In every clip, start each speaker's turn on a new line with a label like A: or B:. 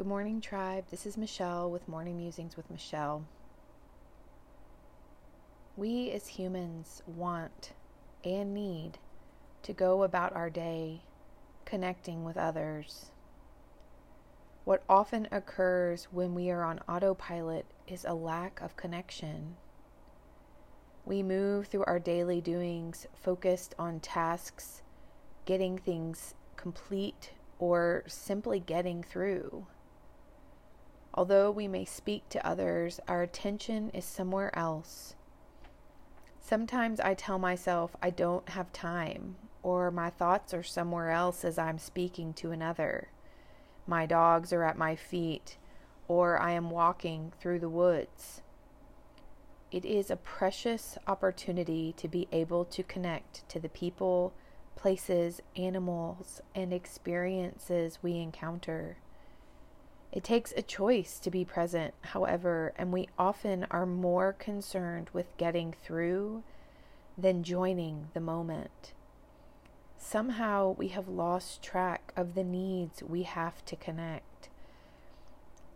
A: Good morning, tribe. This is Michelle with Morning Musings with Michelle. We as humans want and need to go about our day connecting with others. What often occurs when we are on autopilot is a lack of connection. We move through our daily doings focused on tasks, getting things complete, or simply getting through. Although we may speak to others, our attention is somewhere else. Sometimes I tell myself I don't have time, or my thoughts are somewhere else as I'm speaking to another. My dogs are at my feet, or I am walking through the woods. It is a precious opportunity to be able to connect to the people, places, animals, and experiences we encounter. It takes a choice to be present, however, and we often are more concerned with getting through than joining the moment. Somehow we have lost track of the needs we have to connect.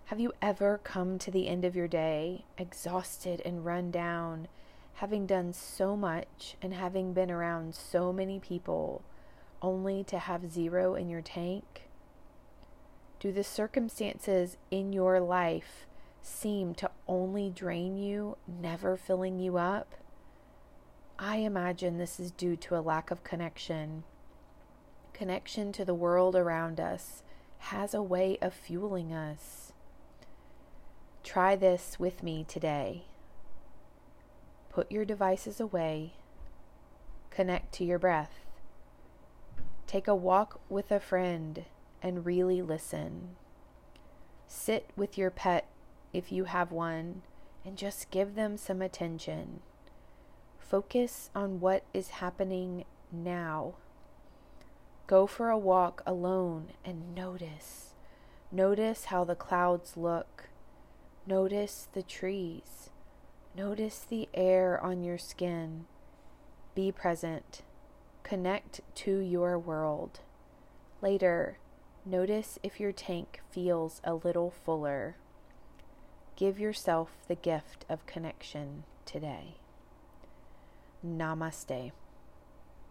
A: Have you ever come to the end of your day exhausted and run down, having done so much and having been around so many people, only to have zero in your tank? Do the circumstances in your life seem to only drain you, never filling you up? I imagine this is due to a lack of connection. Connection to the world around us has a way of fueling us. Try this with me today. Put your devices away. Connect to your breath. Take a walk with a friend and really listen. Sit with your pet if you have one and just give them some attention. Focus on what is happening now. Go for a walk alone and notice. Notice how the clouds look. Notice the trees. Notice the air on your skin. Be present. Connect to your world. Later, Notice if your tank feels a little fuller. Give yourself the gift of connection today. Namaste.